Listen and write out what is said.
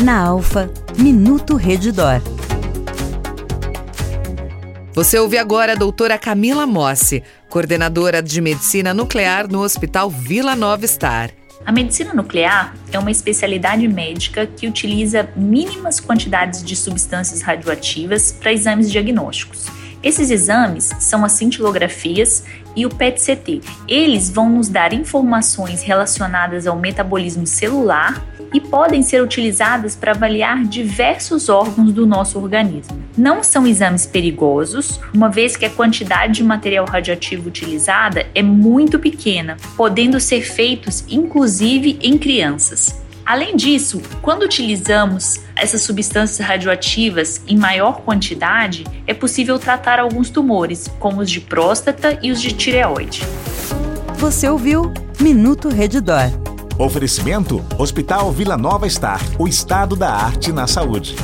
Na Alfa, Minuto Redidor. Você ouve agora a doutora Camila Mossi, coordenadora de medicina nuclear no Hospital Vila Nova Star. A medicina nuclear é uma especialidade médica que utiliza mínimas quantidades de substâncias radioativas para exames diagnósticos. Esses exames são as cintilografias e o PET-CT. Eles vão nos dar informações relacionadas ao metabolismo celular e podem ser utilizadas para avaliar diversos órgãos do nosso organismo. Não são exames perigosos, uma vez que a quantidade de material radioativo utilizada é muito pequena, podendo ser feitos inclusive em crianças. Além disso, quando utilizamos essas substâncias radioativas em maior quantidade, é possível tratar alguns tumores, como os de próstata e os de tireoide. Você ouviu Minuto Redidor. Oferecimento Hospital Vila Nova Star, o estado da arte na saúde.